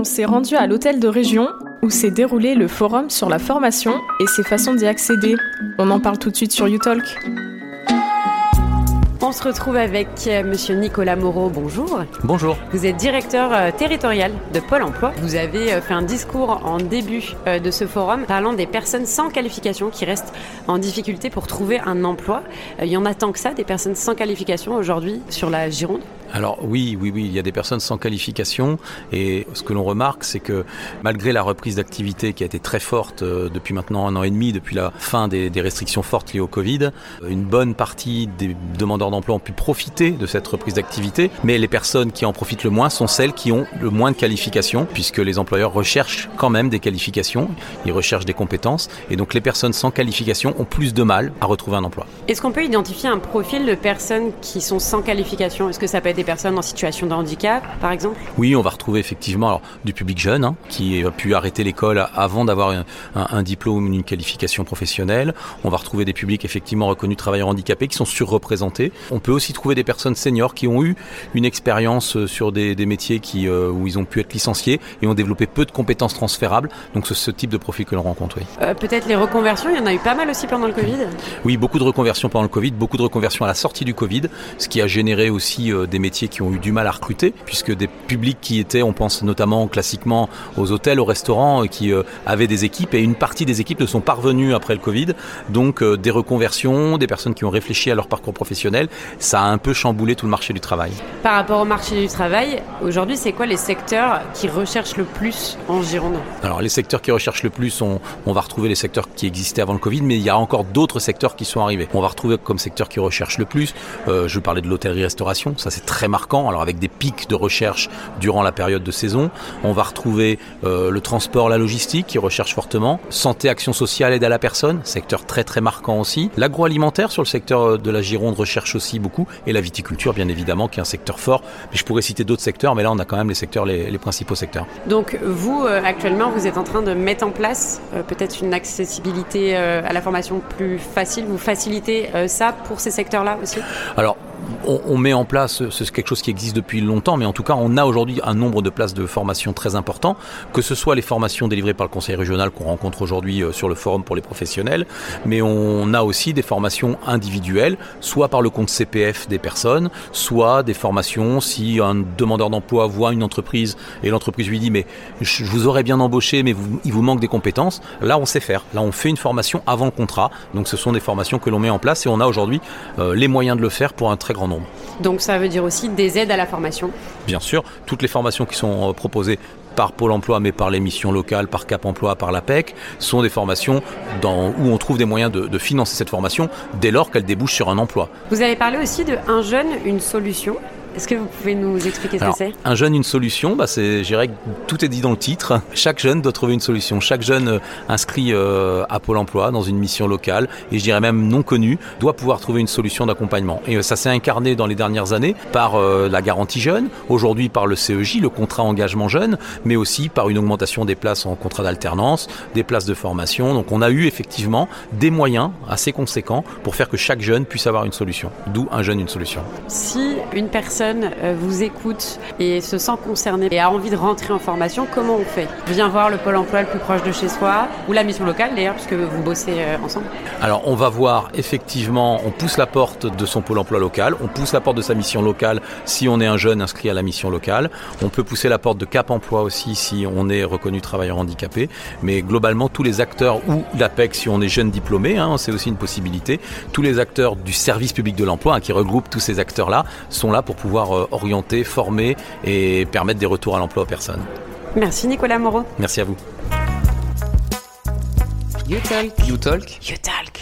on s'est rendu à l'hôtel de région où s'est déroulé le forum sur la formation et ses façons d'y accéder. On en parle tout de suite sur YouTalk. On se retrouve avec euh, Monsieur Nicolas Moreau. Bonjour. Bonjour. Vous êtes directeur euh, territorial de Pôle Emploi. Vous avez euh, fait un discours en début de ce forum parlant des personnes sans qualification qui restent en difficulté pour trouver un emploi. Il y en a tant que ça, des personnes sans qualification aujourd'hui sur la Gironde alors oui, oui, oui, il y a des personnes sans qualification et ce que l'on remarque, c'est que malgré la reprise d'activité qui a été très forte euh, depuis maintenant un an et demi, depuis la fin des, restrictions fortes liées au Covid, une bonne partie des demandeurs d'emploi ont pu profiter de cette reprise d'activité, mais les personnes qui en profitent le moins sont celles qui ont le moins de qualifications, puisque les employeurs recherchent quand même des qualifications, ils recherchent des compétences, et donc les personnes sans qualification ont plus de mal à retrouver un emploi. Est-ce qu'on peut identifier un profil de personnes qui sont sans qualification? Est-ce que ça peut être des personnes en situation de handicap, par exemple? Oui, on va retrouver effectivement alors, du public jeune hein, qui a pu arrêter l'école avant d'avoir un, diplôme ou une qualification professionnelle. On va retrouver des publics effectivement reconnus travailleurs handicapés qui sont surreprésentés. On peut aussi trouver des personnes seniors qui ont eu une expérience euh, sur des, métiers qui, euh, où ils ont pu être licenciés et ont développé peu de compétences transférables. Donc c'est ce type de profil que l'on rencontre. Oui. Euh, peut-être les reconversions, il y en a eu pas mal aussi pendant le Covid? Oui, beaucoup de reconversions pendant le Covid, beaucoup de reconversions à la sortie du Covid, ce qui a généré aussi des métiers qui ont eu du mal à recruter, puisque des publics qui étaient, on pense notamment classiquement aux hôtels, aux restaurants, euh, qui euh, avaient des équipes, et une partie des équipes ne sont pas revenues après le Covid. Donc euh, des reconversions, des personnes qui ont réfléchi à leur parcours professionnel, ça a un peu chamboulé tout le marché du travail. Par rapport au marché du travail, aujourd'hui, c'est quoi les secteurs qui recherchent le plus en Gironde Alors les secteurs qui recherchent le plus, on, on va retrouver les secteurs qui existaient avant le Covid, mais il y a encore d'autres secteurs qui sont arrivés. On va retrouver comme secteur qui recherche le plus, euh, je parlais de l'hôtellerie-restauration, ça c'est très marquant, alors avec des pics de recherche durant la période de saison. On va retrouver euh, le transport, la logistique qui recherche fortement. Santé, action sociale, aide à la personne, secteur très très marquant aussi. L'agroalimentaire sur le secteur euh, de la Gironde recherche aussi beaucoup. Et la viticulture, bien évidemment, qui est un secteur fort. Mais je pourrais citer d'autres secteurs, mais là on a quand même les secteurs, les, principaux secteurs. Donc vous, euh, actuellement, vous êtes en train de mettre en place peut-être une accessibilité à la formation plus facile. Vous facilitez ça pour ces secteurs-là aussi? Alors, on, met en place, c'est quelque chose qui existe depuis longtemps, mais en tout cas, on a aujourd'hui un nombre de places de formation très important, que ce soit les formations délivrées par le Conseil régional qu'on rencontre aujourd'hui euh, sur le forum pour les professionnels, mais on a aussi des formations individuelles, soit par le compte CPF des personnes, soit des formations si un demandeur d'emploi voit une entreprise et l'entreprise lui dit mais je vous aurais bien embauché, mais il vous manque des compétences. Là, on sait faire. Là, on fait une formation avant le contrat. Donc, ce sont des formations que l'on met en place et on a aujourd'hui euh, les moyens de le faire pour un très grand nombre. Donc ça veut dire aussi des aides à la formation Bien sûr, toutes les formations qui sont euh, proposées par Pôle emploi, mais par les missions locales, par Cap emploi, par l'APEC, sont des formations dans, où on trouve des moyens de, de financer cette formation dès lors qu'elle débouche sur un emploi. Vous avez parlé aussi de Un jeune, une solution. Est-ce que vous pouvez nous expliquer ce que c'est? Un jeune, une solution, bah c'est, que tout est dit dans le titre. Chaque jeune doit trouver une solution. Chaque jeune euh, inscrit euh, à Pôle emploi dans une mission locale, et je dirais même non connue, doit pouvoir trouver une solution d'accompagnement. Et euh, ça s'est incarné dans les dernières années par la garantie jeune, aujourd'hui par le CEJ, le contrat engagement jeune, mais aussi par une augmentation des places en contrat d'alternance, des places de formation. Donc on a eu effectivement des moyens assez conséquents pour faire que chaque jeune puisse avoir une solution. D'où un jeune, une solution. Si une personne euh, vous écoute et se sent concerné et a envie de rentrer en formation, comment on fait? Vient voir le pôle emploi le plus proche de chez soi ou la mission locale d'ailleurs, puisque vous bossez euh, ensemble. Alors on va voir effectivement, on pousse la porte de son pôle emploi local, on pousse la porte de sa mission locale si on est un jeune inscrit à la mission locale, on peut pousser la porte de Cap Emploi aussi si on est reconnu travailleur handicapé, mais globalement tous les acteurs ou l'APEC si on est jeune diplômé, hein, c'est aussi une possibilité, tous les acteurs du service public de l'emploi hein, qui regroupent tous ces acteurs-là sont là pour pouvoir pouvoir euh, orienter, former et permettre des retours à l'emploi aux personnes. Merci Nicolas Moreau. Merci à vous. You Talk. You Talk. You Talk.